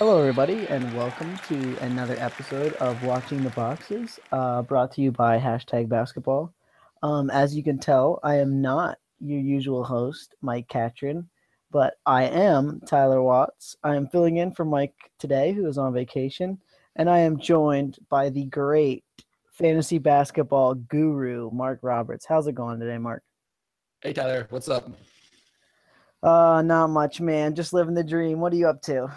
Hello, everybody, and welcome to another episode of Watching the Boxes, uh, brought to you by hashtag basketball. Um, as you can tell, I am not your usual host, Mike Catron, but I am Tyler Watts. I am filling in for Mike today, who is on vacation, and I am joined by the great fantasy basketball guru, Marc Roberts. How's it going today, Marc? Hey, Tyler, what's up? Uh, not much, man. Just living the dream. What are you up to?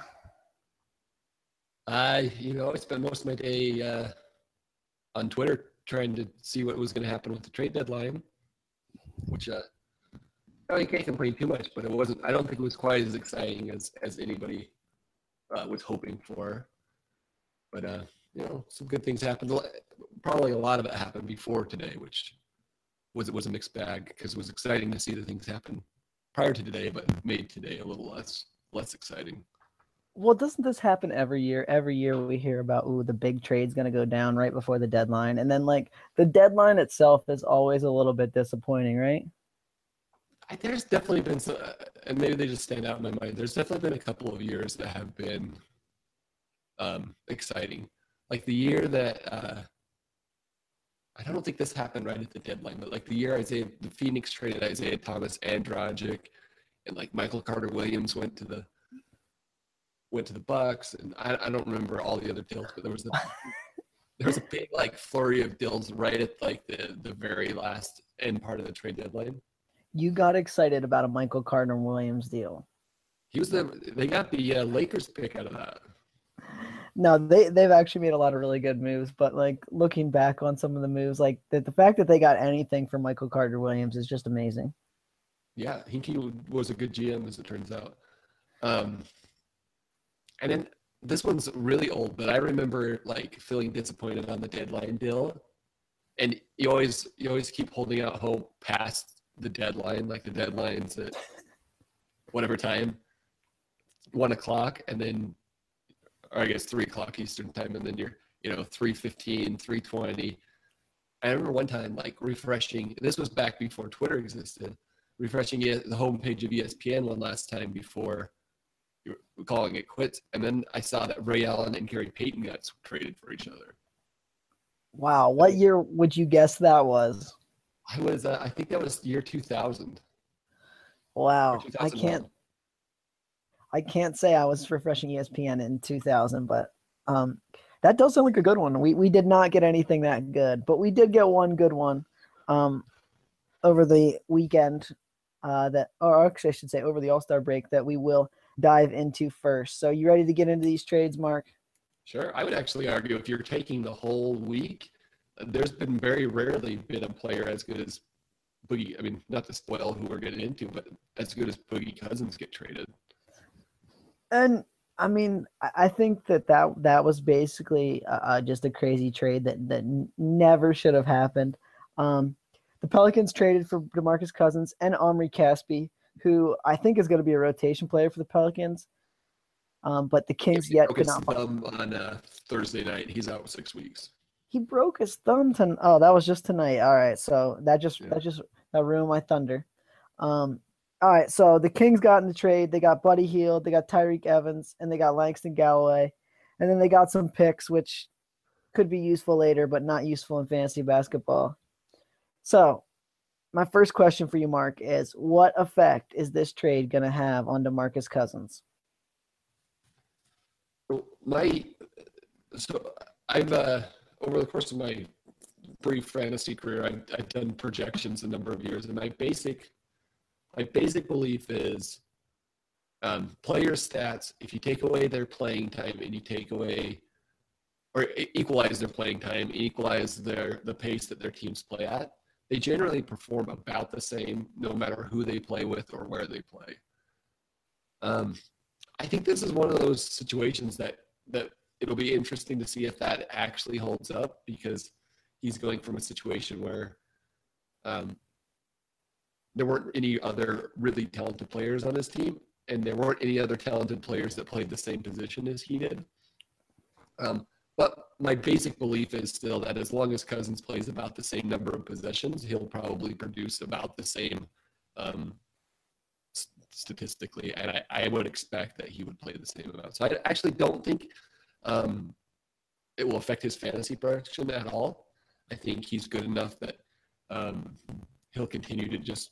I, you know, I spent most of my day uh, on Twitter trying to see what was going to happen with the trade deadline, which uh, I mean, can't complain too much, but it wasn't. I don't think it was quite as exciting as as anybody uh, was hoping for. But uh, you know, some good things happened. Probably a lot of it happened before today, which was it was a mixed bag because it was exciting to see the things happen prior to today, but made today a little less less exciting. Well, doesn't this happen every year? Every year we hear about, ooh, the big trade's going to go down right before the deadline. And then, like, the deadline itself is always a little bit disappointing, right? I, there's definitely been some, and maybe they just stand out in my mind. There's definitely been a couple of years that have been um, exciting. Like the year that, uh, I don't think this happened right at the deadline, but like the year Isaiah, the Phoenix traded Isaiah Thomas and Dragic, and like Michael Carter Williams went to the went to the Bucks, and I, I don't remember all the other deals, but there was a there was a big like flurry of deals right at like the the very last end part of the trade deadline. You got excited about a Michael Carter Williams deal. He was the they got the uh, Lakers pick out of that. No, they they've actually made a lot of really good moves, but like looking back on some of the moves, like the, the fact that they got anything from Michael Carter Williams is just amazing. Yeah, Hinkie was a good GM as it turns out. Um, and then this one's really old, but I remember like feeling disappointed on the deadline deal. And you always you always keep holding out hope past the deadline, like the deadline's at whatever time, one o'clock, and then or I guess three o'clock Eastern time, and then you're you know 315 320 i remember one time like refreshing this was back before twitter existed refreshing the homepage of espn one last time before calling it quits. And then I saw that Ray Allen and Gary Payton got traded for each other. Wow, what year would you guess that was? I was, uh, I think that was year 2000. Wow, I can't, I can't say I was refreshing ESPN in 2000, but um, that does sound like a good one. We we did not get anything that good, but we did get one good one um, over the weekend. Uh, that, or actually, I should say, over the All Star break that we will dive into first. So, you ready to get into these trades, Marc? Sure. I would actually argue if you're taking the whole week, there's been very rarely been a player as good as Boogie. I mean, not to spoil who we're getting into, but as good as Boogie Cousins get traded. And I mean, I think that that, that was basically uh, just a crazy trade that, that never should have happened. Um, the Pelicans traded for DeMarcus Cousins and Omri Caspi who I think is going to be a rotation player for the Pelicans. Um, but the Kings yet could not. Thumb on uh, Thursday night. He's out six weeks. He broke his thumb tonight. Oh, that was just tonight. All right, so that just yeah. that just that ruined my thunder. Um, all right, so the Kings got in the trade. They got Buddy Hield, they got Tyreke Evans, and they got Langston Galloway, and then they got some picks which could be useful later, but not useful in fantasy basketball. So my first question for you, Marc, is what effect is this trade going to have on DeMarcus Cousins? My so I've uh, over the course of my brief fantasy career, I've, I've done projections a number of years, and my basic my basic belief is um, player stats. If you take away their playing time and you take away or equalize their playing time, equalize their the pace that their teams play at, they generally perform about the same no matter who they play with or where they play. Um, I think this is one of those situations that that it'll be interesting to see if that actually holds up because he's going from a situation where um, there weren't any other really talented players on his team, and there weren't any other talented players that played the same position as he did. Um, but my basic belief is still that as long as Cousins plays about the same number of possessions, he'll probably produce about the same um, statistically, and I, I would expect that he would play the same amount. So I actually don't think um, it will affect his fantasy production at all. I think he's good enough that um, he'll continue to just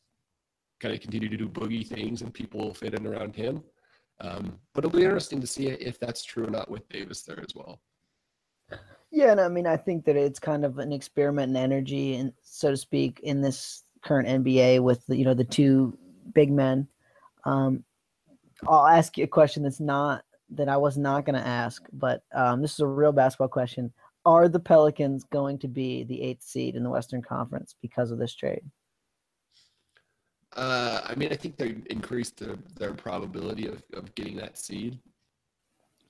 kind of continue to do boogie things, and people will fit in around him. Um, but it'll be interesting to see if that's true or not with Davis there as well. Yeah, and I mean, I think that it's kind of an experiment in energy, and so to speak, in this current NBA with you know the two big men. Um, I'll ask you a question that's not that I was not going to ask, but um, this is a real basketball question. Are the Pelicans going to be the eighth seed in the Western Conference because of this trade? Uh, I mean, I think they increased their, their probability of, of getting that seed.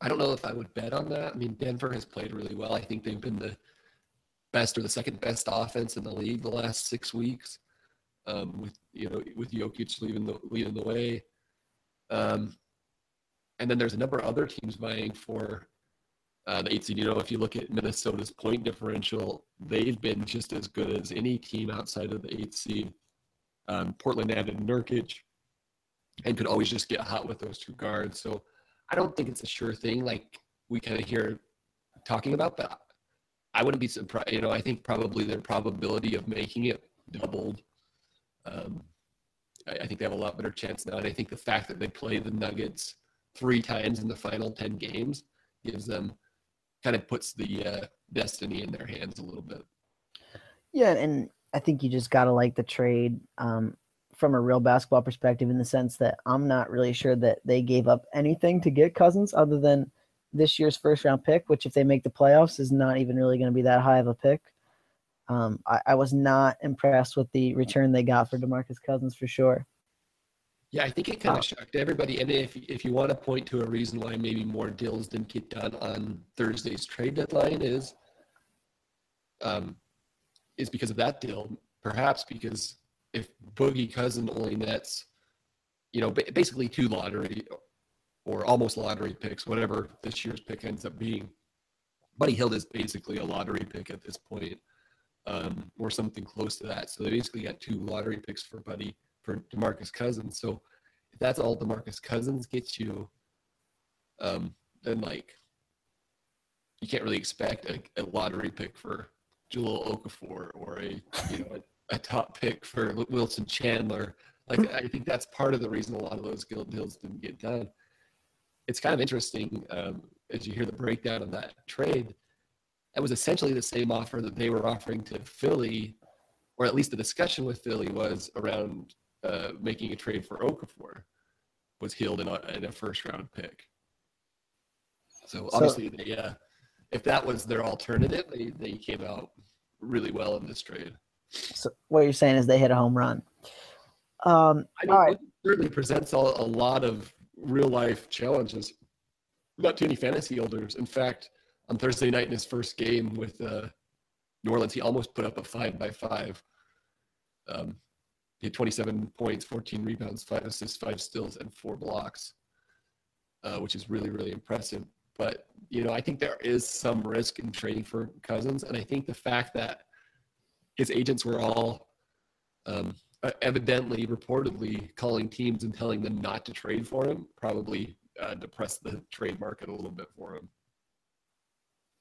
I don't know if I would bet on that. I mean, Denver has played really well. I think they've been the best or the second best offense in the league the last six weeks. Um, with you know with Jokic leading the leading the way, um, and then there's a number of other teams vying for uh, the eight seed. You know, if you look at Minnesota's point differential, they've been just as good as any team outside of the eight seed. Um, Portland added Nurkic and could always just get hot with those two guards. So I don't think it's a sure thing like we kind of hear talking about, but I wouldn't be surprised. You know, I think probably their probability of making it doubled. Um, I, I think they have a lot better chance now. And I think the fact that they play the Nuggets three times in the final 10 games gives them kind of puts the uh, destiny in their hands a little bit. Yeah, and I think you just got to like the trade um, from a real basketball perspective in the sense that I'm not really sure that they gave up anything to get Cousins other than this year's first round pick, which if they make the playoffs is not even really going to be that high of a pick. Um, I, I, was not impressed with the return they got for DeMarcus Cousins for sure. Yeah, I think it kind of shocked everybody. And if if you want to point to a reason why maybe more deals didn't get done on Thursday's trade deadline is, um, is because of that deal. Perhaps because if Boogie Cousin only nets, you know, basically two lottery or almost lottery picks, whatever this year's pick ends up being. Buddy Hield is basically a lottery pick at this point, um, or something close to that. So they basically got two lottery picks for Buddy for Demarcus Cousins. So if that's all Demarcus Cousins gets you, um, then like you can't really expect a, a lottery pick for Jahlil Okafor or a you know a, top pick for Wilson Chandler. Like I think that's part of the reason a lot of those guild deals didn't get done. It's kind of interesting um, as you hear the breakdown of that trade. It was essentially the same offer that they were offering to Philly, or at least the discussion with Philly was around uh, making a trade for Okafor was Hield in a, in a first round pick. So obviously, so, they, uh, if that was their alternative, they, they came out really well in this trade. So what you're saying is they hit a home run. Um, I mean, right. it certainly presents a, a lot of real life challenges. Not too many fantasy holders. In fact, on Thursday night in his first game with uh, New Orleans, he almost put up a five by five. Um, he had 27 points, 14 rebounds, five assists, five steals, and four blocks, uh, which is really, really impressive. But, you know, I think there is some risk in trading for Cousins. And I think the fact that his agents were all um, evidently, reportedly calling teams and telling them not to trade for him probably uh, depressed the trade market a little bit for him.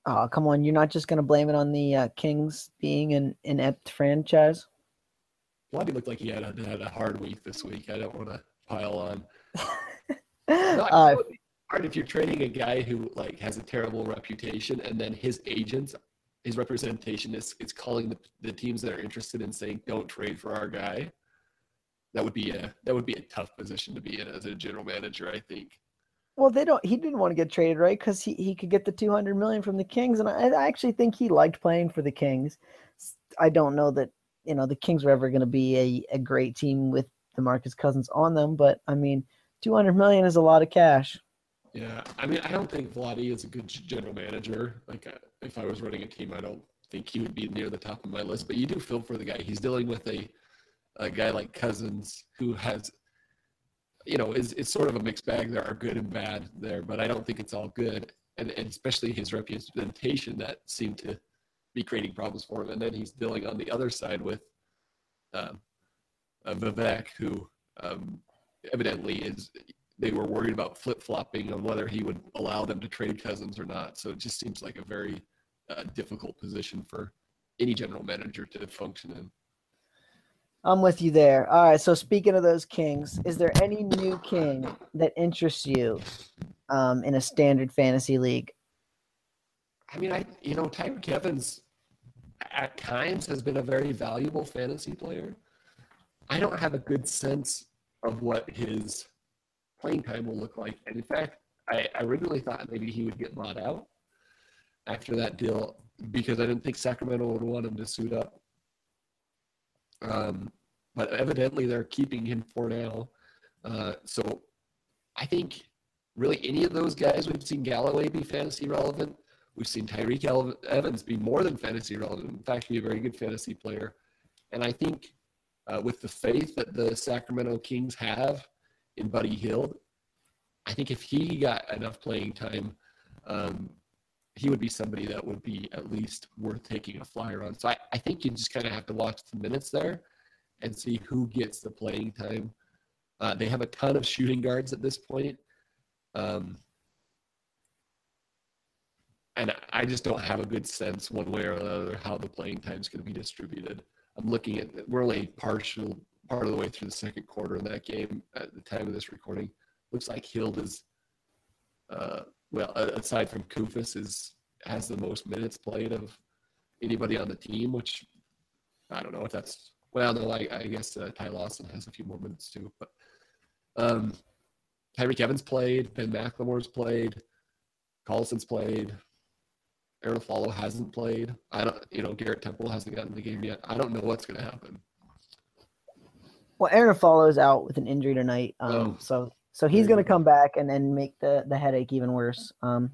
Oh, come on. You're not just going to blame it on the uh, Kings being an inept franchise? Vlade looked like he had a, had a hard week this week. I don't want to pile on. no, uh, hard if you're trading a guy who like has a terrible reputation, and then his agents, his representation is is calling the, the teams that are interested in saying don't trade for our guy. That would be a that would be a tough position to be in as a general manager. I think. Well, they don't. He didn't want to get traded, right? Because he, he could get the two hundred million from the Kings, and I, I actually think he liked playing for the Kings. I don't know that you know the Kings were ever going to be a, a great team with DeMarcus Cousins on them, but I mean, 200 million is a lot of cash. Yeah, I mean, I don't think Vlade is a good general manager. Like, uh, if I was running a team, I don't think he would be near the top of my list. But you do feel for the guy. He's dealing with a a guy like Cousins who has, you know, is is sort of a mixed bag. There are good and bad there, but I don't think it's all good. And, and especially his representation that seemed to be creating problems for him. And then he's dealing on the other side with um, uh, Vivek, who um, evidently is they were worried about flip flopping on whether he would allow them to trade Cousins or not. So it just seems like a very uh, difficult position for any general manager to function in. I'm with you there. All right. So speaking of those kings, is there any new king that interests you um, in a standard fantasy league? I mean, I you know Tyreke Evans at times has been a very valuable fantasy player. I don't have a good sense of what his playing time will look like, and in fact, I, originally thought maybe he would get bought out after that deal because I didn't think Sacramento would want him to suit up. Um, but evidently they're keeping him for now. Uh, so I think really any of those guys we've seen Galloway be fantasy relevant. We've seen Tyreke Evans be more than fantasy relevant. In fact, be a very good fantasy player. And I think uh, with the faith that the Sacramento Kings have in Buddy Hield, I think if he got enough playing time, um, he would be somebody that would be at least worth taking a flyer on. So I, I think you just kind of have to watch the minutes there and see who gets the playing time. Uh, they have a ton of shooting guards at this point. Um, and I just don't have a good sense one way or another how the playing time is going to be distributed. I'm looking at we're only partial part of the way through the second quarter in that game at the time of this recording. Looks like Hield is uh, well, aside from Koufos, is has the most minutes played of anybody on the team, which I don't know if that's well. No, I, I guess uh, Ty Lawson has a few more minutes too, but um, Tyreke Evans played, Ben McLemore's played, Collison's played, Arron Afflalo hasn't played. I don't, you know, Garrett Temple hasn't gotten the game yet. I don't know what's going to happen. Well, Arron follows out with an injury tonight, um, oh. so so he's going to come back and then make the the headache even worse. Um,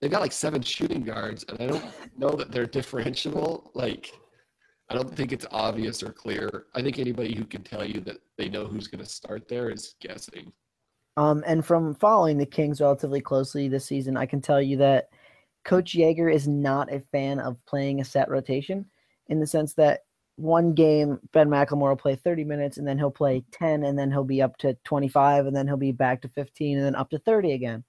They've got like seven shooting guards, and I don't know that they're differentiable. Like, I don't think it's obvious or clear. I think anybody who can tell you that they know who's going to start there is guessing. Um, and from following the Kings relatively closely this season, I can tell you that Coach Joerger is not a fan of playing a set rotation in the sense that one game Ben McLemore will play 30 minutes and then he'll play 10 and then he'll be up to 25 and then he'll be back to 15 and then up to 30 again.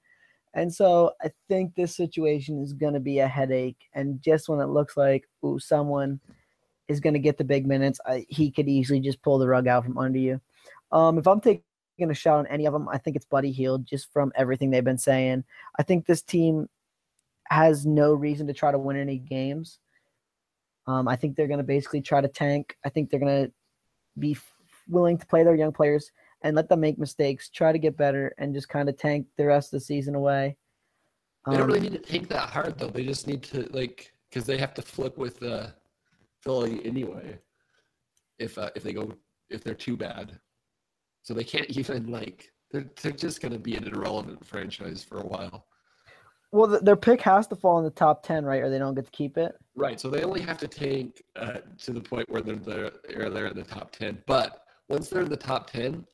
And so I think this situation is going to be a headache. And just when it looks like ooh, someone is going to get the big minutes, I, he could easily just pull the rug out from under you. Um, if I'm taking a shot on any of them, I think it's Buddy Hield just from everything they've been saying. I think this team has no reason to try to win any games. Um, I think they're going to basically try to tank. I think they're going to be f- willing to play their young players and let them make mistakes, try to get better, and just kind of tank the rest of the season away. Um, they don't really um, need to tank that hard though. They just need to like because they have to flip with uh, Philly anyway. If uh, if they go if they're too bad, so they can't even like they're they're just going to be an irrelevant franchise for a while. Well, the, their pick has to fall in the top ten, right, or they don't get to keep it. Right. So they only have to take uh, to the point where they're they're, they're in the top ten. But once they're in the top ten,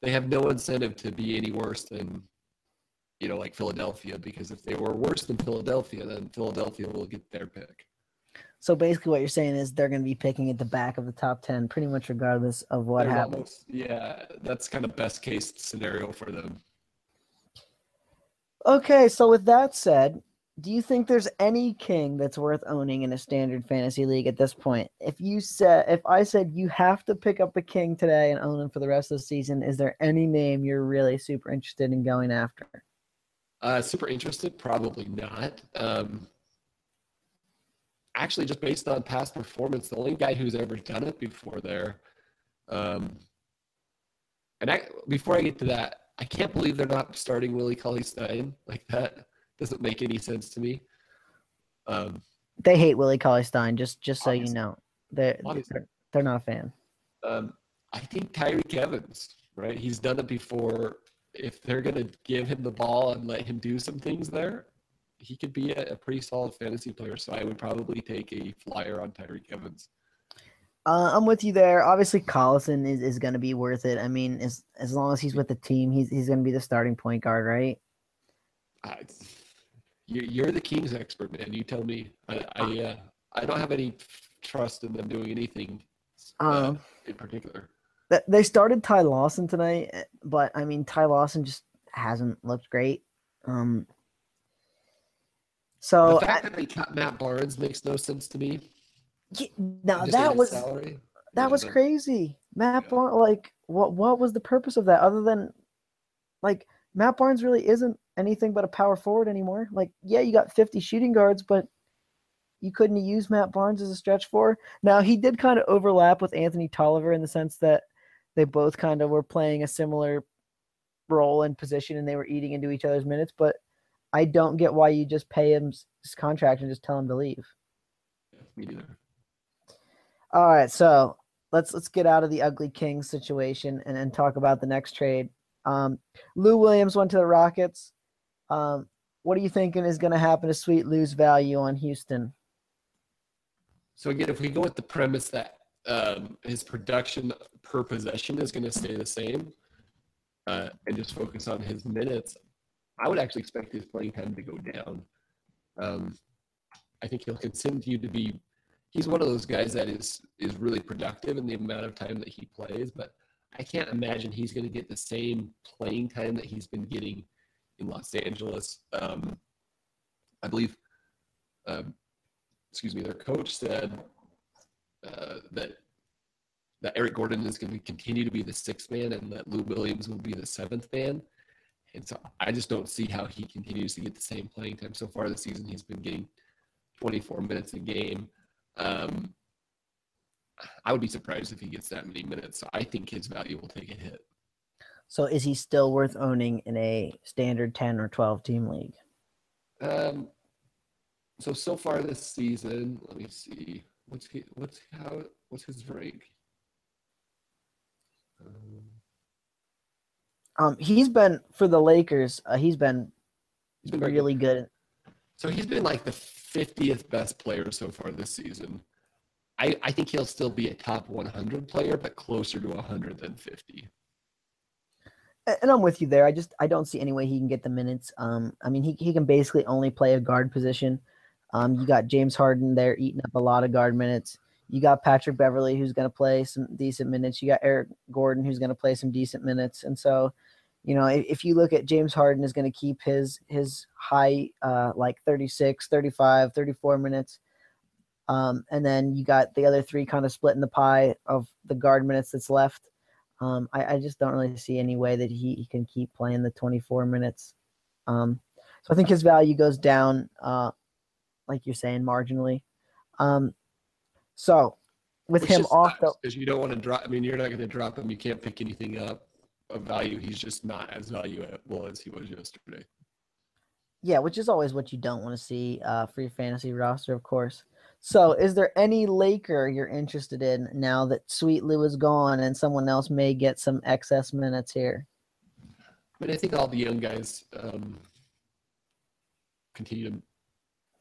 they have no incentive to be any worse than, you know, like Philadelphia. Because if they were worse than Philadelphia, then Philadelphia will get their pick. So basically, what you're saying is they're going to be picking at the back of the top ten, pretty much regardless of what they're happens. Almost, yeah, that's kind of best case scenario for them. Okay, so with that said, do you think there's any king that's worth owning in a standard fantasy league at this point? If you said if I said you have to pick up a king today and own him for the rest of the season, is there any name you're really super interested in going after? Uh, super interested? Probably not. Um, actually, just based on past performance, the only guy who's ever done it before there. Um, and I, before I get to that, I can't believe they're not starting Willie Cauley Stein like that. Doesn't make any sense to me. Um, they hate Willie Cauley Stein. Just just so you know, they're they're, they're not a fan. Um, I think Tyreke Evans, right? He's done it before. If they're gonna give him the ball and let him do some things there, he could be a, a pretty solid fantasy player. So I would probably take a flyer on Tyreke Evans. Uh, I'm with you there. Obviously, Collison is, is going to be worth it. I mean, as as long as he's with the team, he's he's going to be the starting point guard, right? Uh, you're the Kings expert, man. You tell me. I I, uh, I don't have any trust in them doing anything uh, um, in particular. They started Ty Lawson tonight, eh, but I mean Ty Lawson just hasn't looked great. Um, so the fact I, that they cut Matt Barnes makes no sense to me. Yeah, now that was salary. that was crazy. Matt yeah. Barnes, like what? What was the purpose of that other than like Matt Barnes really isn't anything but a power forward anymore. Like, yeah, you got 50 shooting guards, but you couldn't use Matt Barnes as a stretch four. Now he did kind of overlap with Anthony Tolliver in the sense that they both kind of were playing a similar role and position and they were eating into each other's minutes, but I don't get why you just pay him his contract and just tell him to leave. Me neither. All right, so let's let's get out of the ugly king situation and, and talk about the next trade. Um, Lou Williams went to the Rockets. Um, what are you thinking is going to happen to Sweet Lou's value on Houston? So again, if we go with the premise that um, his production per possession is going to stay the same, uh, and just focus on his minutes, I would actually expect his playing time to go down. Um, I think he'll continue to be. He's one of those guys that is is really productive in the amount of time that he plays, but I can't imagine he's going to get the same playing time that he's been getting in Los Angeles. Um, I believe, um, excuse me, their coach said uh, that that Eric Gordon is going to continue to be the sixth man and that Lou Williams will be the seventh man. And so I just don't see how he continues to get the same playing time. So far this season, he's been getting 24 minutes a game. Um, I would be surprised if he gets that many minutes. I think his value will take a hit. So is he still worth owning in a standard 10 or 12 team league? Um, so so far this season, let me see. What's he, what's how what's his rank? Um, um he's been for the Lakers. Uh, he's been, he's been really good. good. So he's been like the 50th best player so far this season. I, I think he'll still be a top 100 player, but closer to 100 than 50 and I'm with you there. I just I don't see any way he can get the minutes. Um, I mean he he can basically only play a guard position. Um, you got James Harden there eating up a lot of guard minutes. You got Patrick Beverley who's going to play some decent minutes. You got Eric Gordon who's going to play some decent minutes. And so, you know, if, you look at James Harden is going to keep his his high uh, like 36, 35, 34 minutes. Um, and then you got the other three kind of splitting the pie of the guard minutes that's left. Um, I, I, just don't really see any way that he, he can keep playing the 24 minutes. Um, so I think his value goes down, uh, like you're saying, marginally. Um, so with Which him off the because you don't want to drop. I mean, you're not going to drop him. You can't pick anything up of value. He's just not as valuable as he was yesterday. Yeah, which is always what you don't want to see uh, for your fantasy roster, of course. So, is there any Laker you're interested in now that Sweet Lou is gone and someone else may get some excess minutes here? I mean, I think all the young guys um, continue to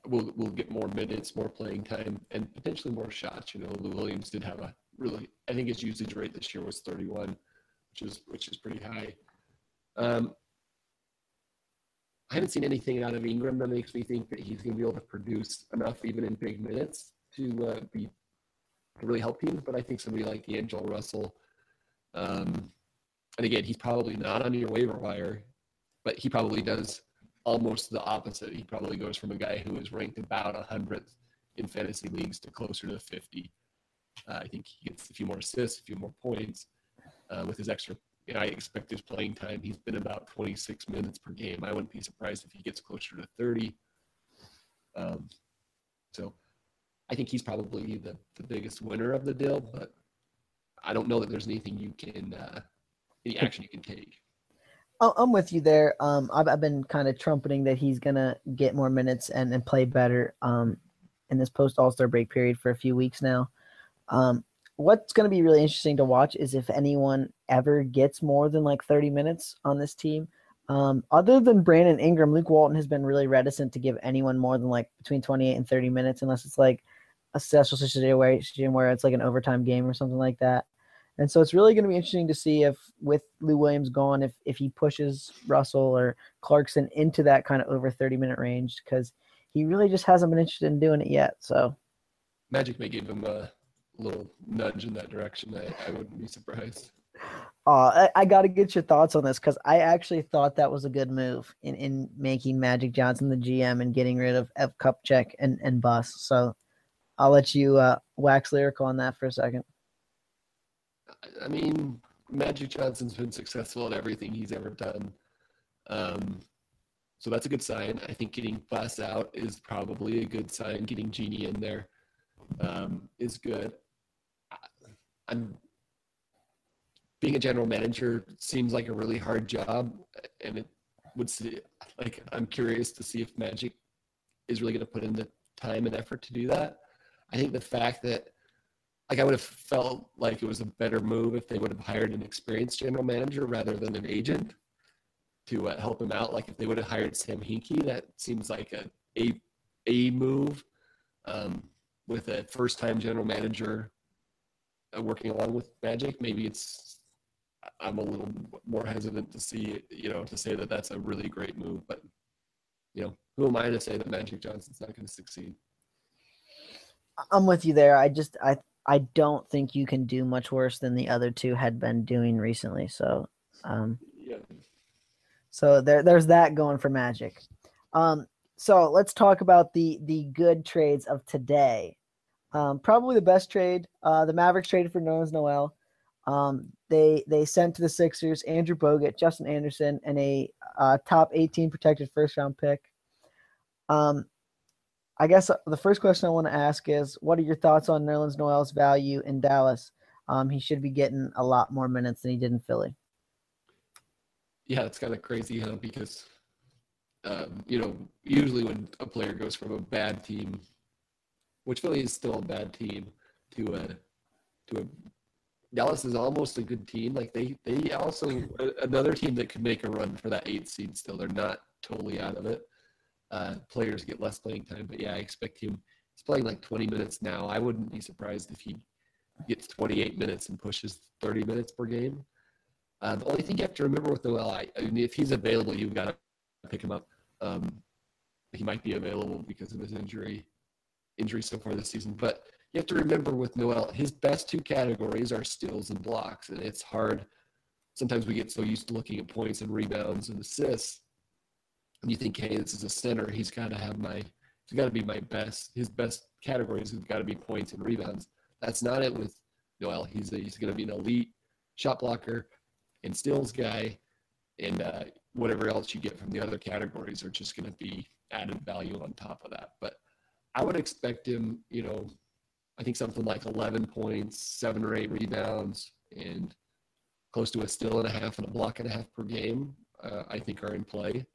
will will get more minutes, more playing time, and potentially more shots. You know, Lou Williams did have a really, I think his usage rate this year was 31, which is which is pretty high. Um, I haven't seen anything out of Ingram that makes me think that he's going to be able to produce enough, even in big minutes, to uh, be to really help you. But I think somebody like D'Angelo Russell, um, and again, he's probably not on your waiver wire, but he probably does almost the opposite. He probably goes from a guy who is ranked about a 100th in fantasy leagues to closer to 50. Uh, I think he gets a few more assists, a few more points uh, with his extra you know, I expect his playing time. He's been about 26 minutes per game. I wouldn't be surprised if he gets closer to 30. Um, so I think he's probably the, the biggest winner of the deal, but I don't know that there's anything you can, uh, any action you can take. I'm with you there. Um, I've, I've been kind of trumpeting that he's going to get more minutes and, and play better um, in this post All Star break period for a few weeks now. Um, what's going to be really interesting to watch is if anyone ever gets more than like 30 minutes on this team. Um, other than Brandon Ingram, Luke Walton has been really reticent to give anyone more than like between 28 and 30 minutes, unless it's like a special situation where it's like an overtime game or something like that. And so it's really going to be interesting to see if, with Lou Williams gone, if if he pushes Russell or Clarkson into that kind of over 30 minute range because he really just hasn't been interested in doing it yet. So Magic may give him a little nudge in that direction, I, I wouldn't be surprised. Uh, I, I got to get your thoughts on this because I actually thought that was a good move in, in making Magic Johnson the GM and getting rid of F Kupchak and, and Buss. So I'll let you uh, wax lyrical on that for a second. I mean, Magic Johnson's been successful at everything he's ever done. Um, so that's a good sign. I think getting Buss out is probably a good sign. Getting Jeanie in there um, is good. I'm being a general manager seems like a really hard job, and it would see like I'm curious to see if Magic is really going to put in the time and effort to do that. I think the fact that like I would have felt like it was a better move if they would have hired an experienced general manager rather than an agent to uh, help him out. Like if they would have hired Sam Hinkie, that seems like a a, a move um, with a first time general manager working along with Magic. Maybe it's I'm a little more hesitant to see you know to say that that's a really great move, but you know who am I to say that Magic Johnson's not going to succeed? I'm with you there. I just I I don't think you can do much worse than the other two had been doing recently. So um, yeah. So there, there's that going for Magic. Um, so let's talk about the the good trades of today. Um, probably the best trade. Uh, the Mavericks traded for Nerlens Noel. Um, they they sent to the Sixers Andrew Bogut, Justin Anderson, and a uh, top 18 protected first round pick. Um, I guess uh, the first question I want to ask is, what are your thoughts on Nerlens Noel's value in Dallas? Um, he should be getting a lot more minutes than he did in Philly yeah, it's kind of crazy, huh? Because um, you know, usually when a player goes from a bad team, which Philly is still a bad team, to a to a Dallas is almost a good team. Like they they also another team that could make a run for that eight seed. Still, they're not totally out of it. Uh, players get less playing time, but yeah, I expect him. He's playing like 20 minutes now. I wouldn't be surprised if he gets 28 minutes and pushes 30 minutes per game. Uh, the only thing you have to remember with Noel, I, I mean, if he's available, you've got to pick him up. Um, he might be available because of his injury, injury so far this season. But you have to remember with Noel, his best two categories are steals and blocks, and it's hard. Sometimes we get so used to looking at points and rebounds and assists, and you think, hey, this is a center. He's got to have my, he's got to be my best. His best categories have got to be points and rebounds. That's not it with Noel. He's he's going to be an elite shot blocker and steals guy, and uh, whatever else you get from the other categories are just going to be added value on top of that. But I would expect him, you know, I think something like 11 points, seven or eight rebounds, and close to a steal and a half and a block and a half per game. Uh, I think are in play,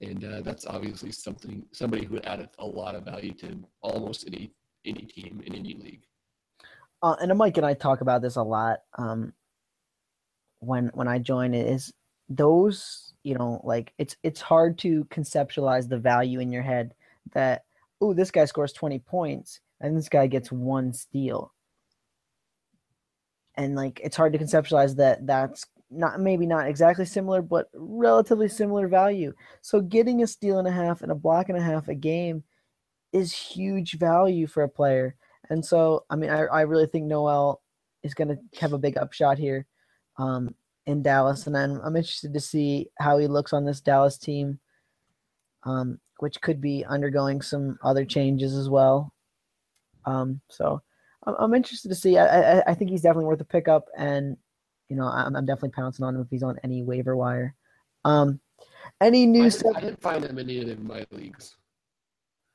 and uh, that's obviously something somebody who added a lot of value to almost any any team in any league. Uh, and Mike and I talk about this a lot. Um, when when I join is those you know like it's it's hard to conceptualize the value in your head that oh this guy scores 20 points and this guy gets one steal. And like it's hard to conceptualize that that's not maybe not exactly similar but relatively similar value. So getting a steal and a half and a block and a half a game is huge value for a player. And so i mean i, I really think noel is going to have a big upshot here um, in Dallas, and I'm, I'm interested to see how he looks on this Dallas team, um, which could be undergoing some other changes as well. Um, so I'm, I'm interested to see. I, I, I think he's definitely worth a pickup, and you know I'm, I'm definitely pouncing on him if he's on any waiver wire. Um, any news? I didn't, I didn't find him in any of my leagues.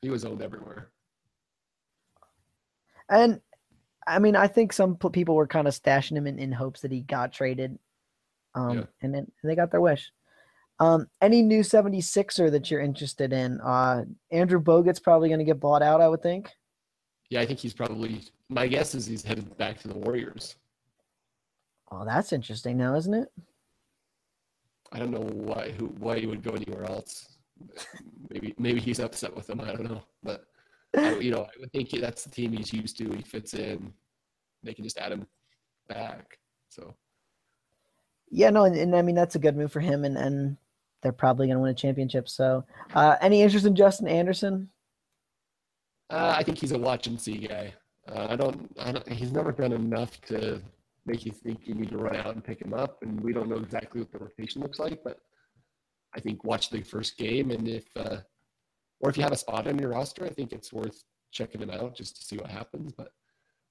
He was owned everywhere. And I mean, I think some people were kind of stashing him in, in hopes that he got traded. Um, yeah. and then they got their wish. Um, any new 76er that you're interested in? Uh, Andrew Bogut's probably going to get bought out, I would think. Yeah, I think he's probably. My guess is he's headed back to the Warriors. Oh, that's interesting now, isn't it? I don't know why who why he would go anywhere else. maybe maybe he's upset with them. I don't know, but I, you know, I would think that's the team he's used to. He fits in. They can just add him back. So. Yeah, no, and, and I mean that's a good move for him, and and they're probably going to win a championship. So, uh, any interest in Justin Anderson? Uh, I think he's a watch and see guy. Uh, I don't. I don't. He's never done enough to make you think you need to run out and pick him up. And we don't know exactly what the rotation looks like, but I think watch the first game, and if uh, or if you have a spot on your roster, I think it's worth checking him out just to see what happens. But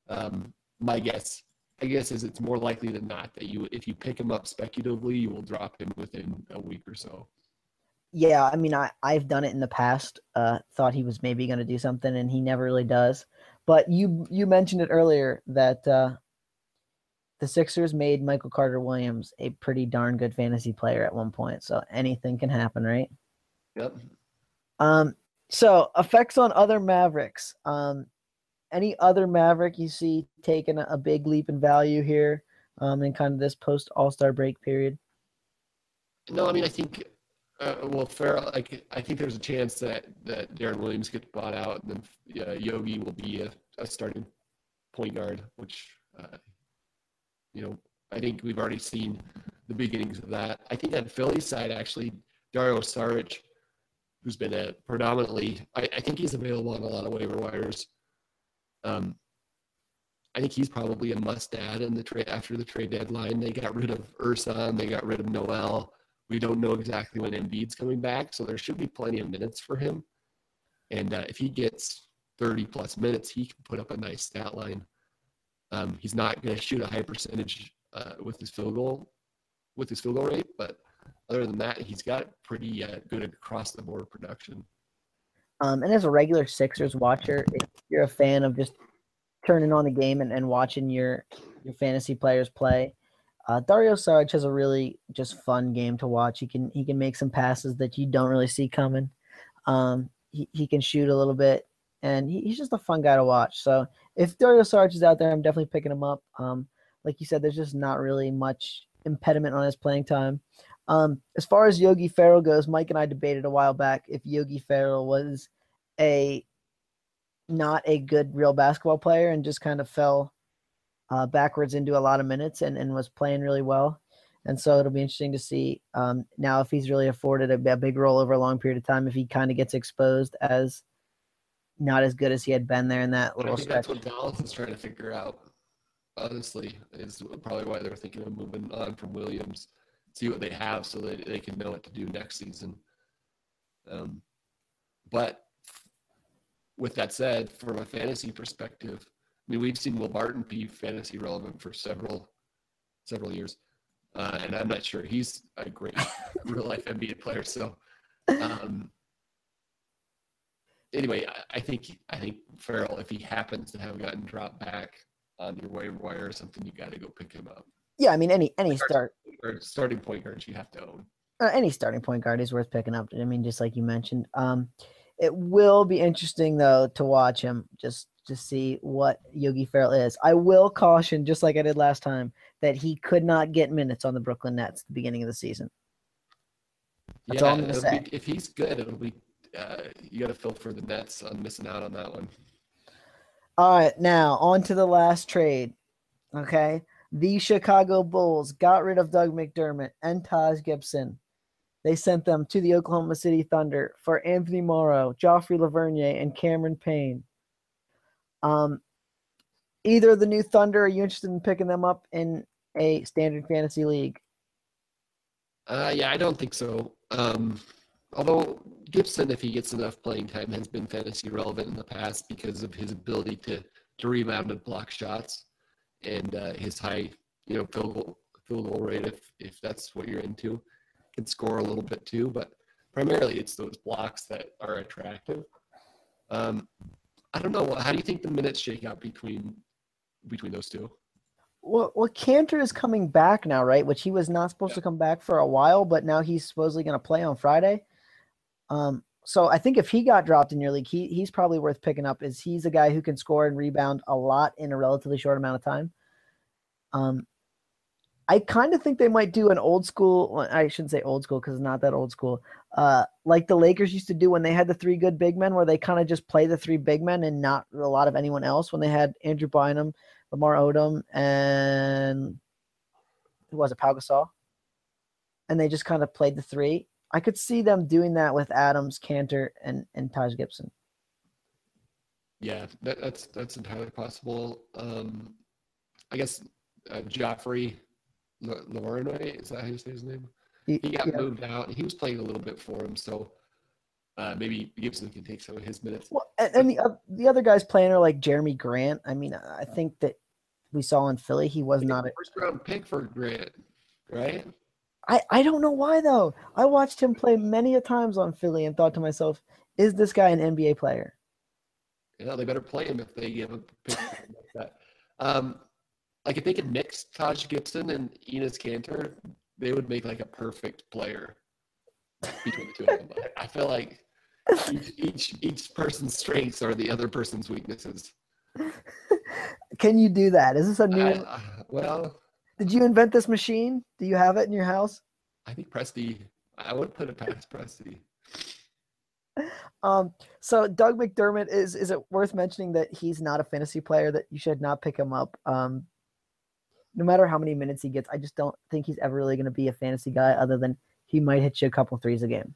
um, my guess, I guess, is it's more likely than not that you, if you pick him up speculatively, you will drop him within so. Yeah, I mean, I I've done it in the past. Uh, thought he was maybe going to do something, and he never really does. But you you mentioned it earlier that uh, the Sixers made Michael Carter Williams a pretty darn good fantasy player at one point. So anything can happen, right? Yep. Um. So effects on other Mavericks. Um. Any other Maverick you see taking a, a big leap in value here, um, in kind of this post All Star break period? No, I mean I think uh, well, Ferrell, like I think there's a chance that that Deron Williams gets bought out, and then uh, Yogi will be a, a, starting point guard, which uh, you know I think we've already seen the beginnings of that. I think on Philly's side, actually, Dario Saric, who's been a predominantly, I, I think he's available on a lot of waiver wires. Um, I think he's probably a must add in the trade after the trade deadline. They got rid of Ersan, they got rid of Noel. We don't know exactly when Embiid's coming back, so there should be plenty of minutes for him. And uh, if he gets 30 plus minutes, he can put up a nice stat line. Um, he's not going to shoot a high percentage uh, with his field goal, with his field goal rate, but other than that, he's got pretty uh, good across the board production. Um, and as a regular Sixers watcher, if you're a fan of just turning on the game and, and watching your your fantasy players play, uh, Dario Saric has a really just fun game to watch. He can he can make some passes that you don't really see coming. Um, he, he can shoot a little bit, and he, he's just a fun guy to watch. So if Dario Saric is out there, I'm definitely picking him up. Um, like you said, there's just not really much impediment on his playing time. Um, as far as Yogi Ferrell goes, Mike and I debated a while back if Yogi Ferrell was a not a good real basketball player and just kind of fell uh, backwards into a lot of minutes and, and was playing really well. And so it'll be interesting to see um, now if he's really afforded a, a, big role over a long period of time, if he kind of gets exposed as not as good as he had been there in that little I think stretch. That's what Dallas is trying to figure out. Honestly, is probably why they're thinking of moving on from Williams, see what they have, so that they can know what to do next season. Um, but with that said, from a fantasy perspective, I mean, we've seen Will Barton be fantasy relevant for several several years, uh, and I'm not sure he's a great real life NBA player. So, um, anyway, I, I, think I think Ferrell, if he happens to have gotten dropped back on your waiver wire or something, you got to go pick him up. Yeah, I mean, any any start or starting point guards you have to own. Uh, any starting point guard is worth picking up. I mean, just like you mentioned. Um, it will be interesting though to watch him just to see what Yogi Ferrell is. I will caution, just like I did last time, that he could not get minutes on the Brooklyn Nets at the beginning of the season. That's yeah, all I'm to say. Be, if he's good, it'll be uh, you got to feel for the Nets on missing out on that one. All right, now on to the last trade. Okay, the Chicago Bulls got rid of Doug McDermott and Taj Gibson. They sent them to the Oklahoma City Thunder for Anthony Morrow, Joffrey Lauvergne, and Cameron Payne. Um, either the new Thunder, are you interested in picking them up in a standard fantasy league? Uh, yeah, I don't think so. Um, although Gibson, if he gets enough playing time, has been fantasy relevant in the past because of his ability to to rebound and block shots and uh, his high, you know, field goal field goal rate. If if that's what you're into, can score a little bit too, but primarily it's those blocks that are attractive. Um, I don't know. How do you think the minutes shake out between between those two? Well, well, Kanter is coming back now, right? Which he was not supposed yeah. to come back for a while, but now he's supposedly going to play on Friday. Um, so I think if he got dropped in your league, he he's probably worth picking up. Is he's a guy who can score and rebound a lot in a relatively short amount of time. Um, I kind of think they might do an old school. I shouldn't say old school because it's not that old school. Uh, like the Lakers used to do when they had the three good big men, where they kind of just play the three big men and not a lot of anyone else. When they had Andrew Bynum, Lamar Odom, and who was it, Pau Gasol, and they just kind of played the three. I could see them doing that with Adams, Kanter, and and Taj Gibson. Yeah, that, that's that's entirely possible. Um, I guess uh, Joffrey Laurinoi is that how you say his name? He, he got yeah. moved out. He was playing a little bit for him, so uh, maybe Gibson can take some of his minutes. Well, and, and the uh, the other guys playing are like Jerami Grant. I mean, I think that we saw in Philly, he was not a first round pick for Grant, right? I, I don't know why though. I watched him play many a times on Philly and thought to myself, is this guy an NBA player? Yeah, they better play him if they give a pick like that. Um, like if they could mix Taj Gibson and Enes Kanter, they would make like a perfect player between the two of them. I feel like each, each each person's strengths are the other person's weaknesses. Can you do that? Is this a new? I, uh, well, did you invent this machine? Do you have it in your house? I think Presty. I would put it past Presty. Um, so Doug McDermott is is it worth mentioning that he's not a fantasy player that you should not pick him up. Um, no matter how many minutes he gets, I just don't think he's ever really going to be a fantasy guy other than he might hit you a couple threes a game.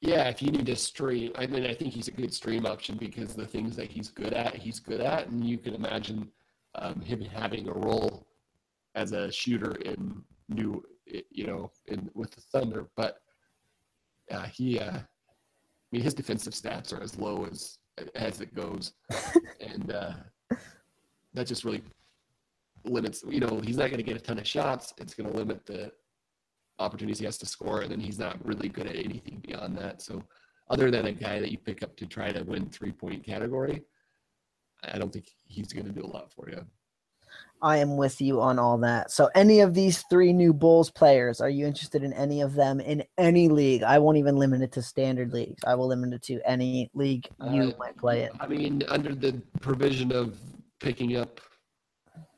Yeah, if you need to stream, I mean, I think he's a good stream option because the things that he's good at, he's good at, and you can imagine um, him having a role as a shooter in new, you know, in with the Thunder. But uh, he, uh, I mean, his defensive stats are as low as as it goes, and uh, that just really limits. You know, he's not going to get a ton of shots. It's going to limit the opportunities he has to score, and then he's not really good at anything beyond that. So, other than a guy that you pick up to try to win three point category, I don't think he's going to do a lot for you. I am with you on all that. So, any of these three new Bulls players, are you interested in any of them in any league? I won't even limit it to standard leagues. I will limit it to any league you uh, might play in. I mean, under the provision of picking up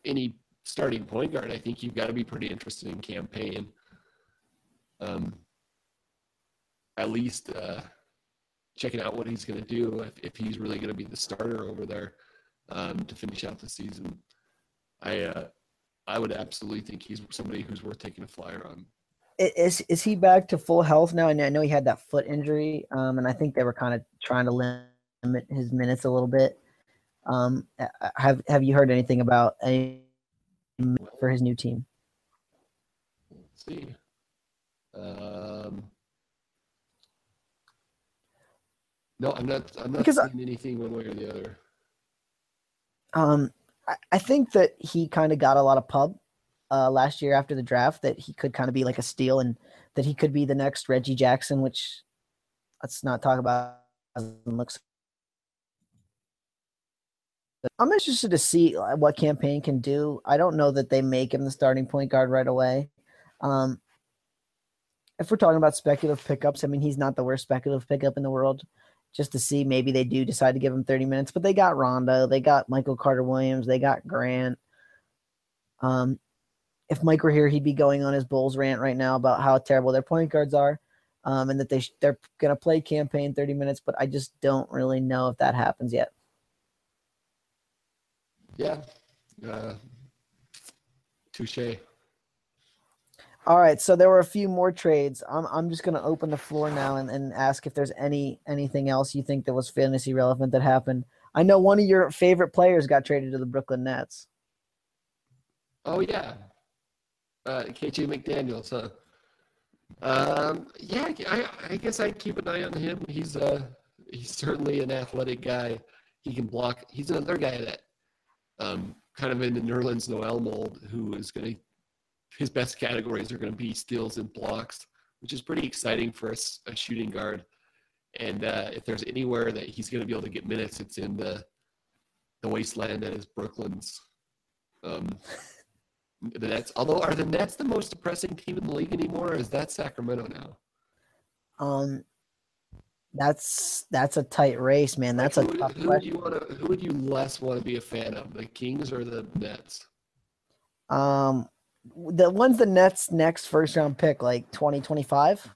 any starting point guard, I think you've got to be pretty interested in Cam Payne. Um, at least uh, checking out what he's going to do if, if he's really going to be the starter over there um, to finish out the season. I uh, I would absolutely think he's somebody who's worth taking a flyer on. Is is he back to full health now? And I know he had that foot injury, um, and I think they were kind of trying to limit his minutes a little bit. Um, have Have you heard anything about any for his new team? Let's see. Um, no, I'm not. I'm not because seeing I, anything one way or the other. Um, I, I think that he kind of got a lot of pub uh, last year after the draft. That he could kind of be like a steal, and that he could be the next Reggie Jackson. Which let's not talk about. Looks. I'm interested to see uh, what Cam Payne can do. I don't know that they make him the starting point guard right away. Um, if we're talking about speculative pickups, I mean, he's not the worst speculative pickup in the world. Just to see maybe they do decide to give him 30 minutes, but they got Rondo, they got Michael Carter Williams, they got Grant. Um, if Mike were here, he'd be going on his Bulls rant right now about how terrible their point guards are, um, and that they sh- they're gonna play Cam Payne 30 minutes. But I just don't really know if that happens yet. Yeah, uh, touche. All right, so there were a few more trades. I'm I'm just gonna open the floor now and, and ask if there's any anything else you think that was fantasy relevant that happened. I know one of your favorite players got traded to the Brooklyn Nets. Oh yeah, uh, KJ McDaniel. So, Um, yeah, I, I guess I keep an eye on him. He's uh he's certainly an athletic guy. He can block. He's another guy that um kind of in the Nerlens Noel mold who is going to his best categories are going to be steals and blocks, which is pretty exciting for a, a shooting guard. And uh, if there's anywhere that he's going to be able to get minutes, it's in the the wasteland that is Brooklyn's. Um, the Nets. Although, are the Nets the most depressing team in the league anymore, or is that Sacramento now? Um, that's that's a tight race, man. That's like, who, a tough who question. Would you wanna, who would you less want to be a fan of, the Kings or the Nets? Um, the when's the Nets next first round pick? Like twenty twenty five.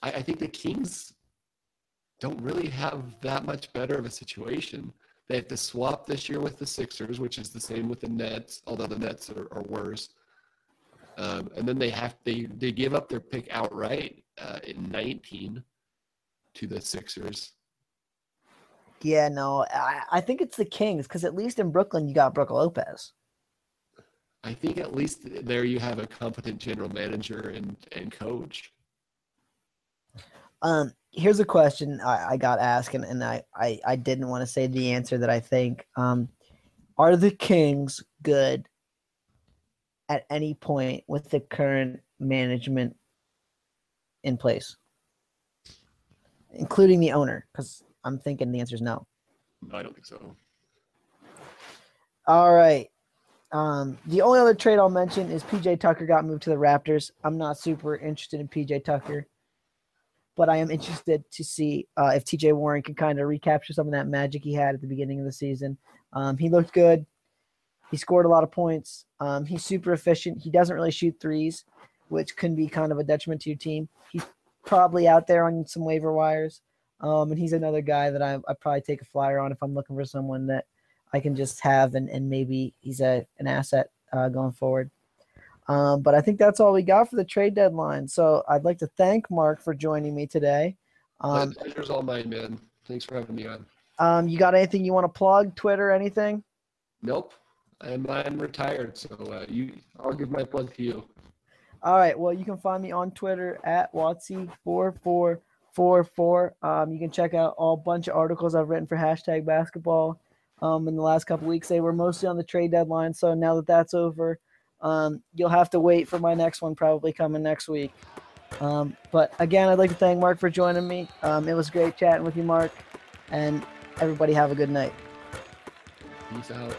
I think the Kings don't really have that much better of a situation. They have to swap this year with the Sixers, which is the same with the Nets, although the Nets are, are worse. Um, and then they have they they give up their pick outright uh, in 19 to the Sixers. Yeah, no, I, I think it's the Kings because at least in Brooklyn you got Brook Lopez. I think at least there you have a competent general manager and, and coach. Um, here's a question I, I got asked, and, and I, I, I didn't want to say the answer that I think. Um, are the Kings good at any point with the current management in place, including the owner? Because I'm thinking the answer is no. I don't think so. All right. Um, the only other trade I'll mention is PJ Tucker got moved to the Raptors. I'm not super interested in PJ Tucker, but I am interested to see uh, if TJ Warren can kind of recapture some of that magic he had at the beginning of the season. Um, he looked good. He scored a lot of points. Um, he's super efficient. He doesn't really shoot threes, which can be kind of a detriment to your team. He's probably out there on some waiver wires. Um, and he's another guy that I I probably take a flyer on if I'm looking for someone that I can just have and, and maybe he's a an asset uh, going forward. Um, but I think that's all we got for the trade deadline. So I'd like to thank Marc for joining me today. Um, pleasure's all mine, man. Thanks for having me on. Um, you got anything you want to plug? Twitter, anything? Nope. I'm I'm retired, so uh, you I'll give my plug to you. All right. Well, you can find me on Twitter at Wattsy4444. Um, you can check out all bunch of articles I've written for hashtag basketball um, in the last couple weeks. They were mostly on the trade deadline. So now that that's over, um, you'll have to wait for my next one, probably coming next week. Um, but again, I'd like to thank Marc for joining me. Um, it was great chatting with you, Marc. And everybody have a good night. Peace out.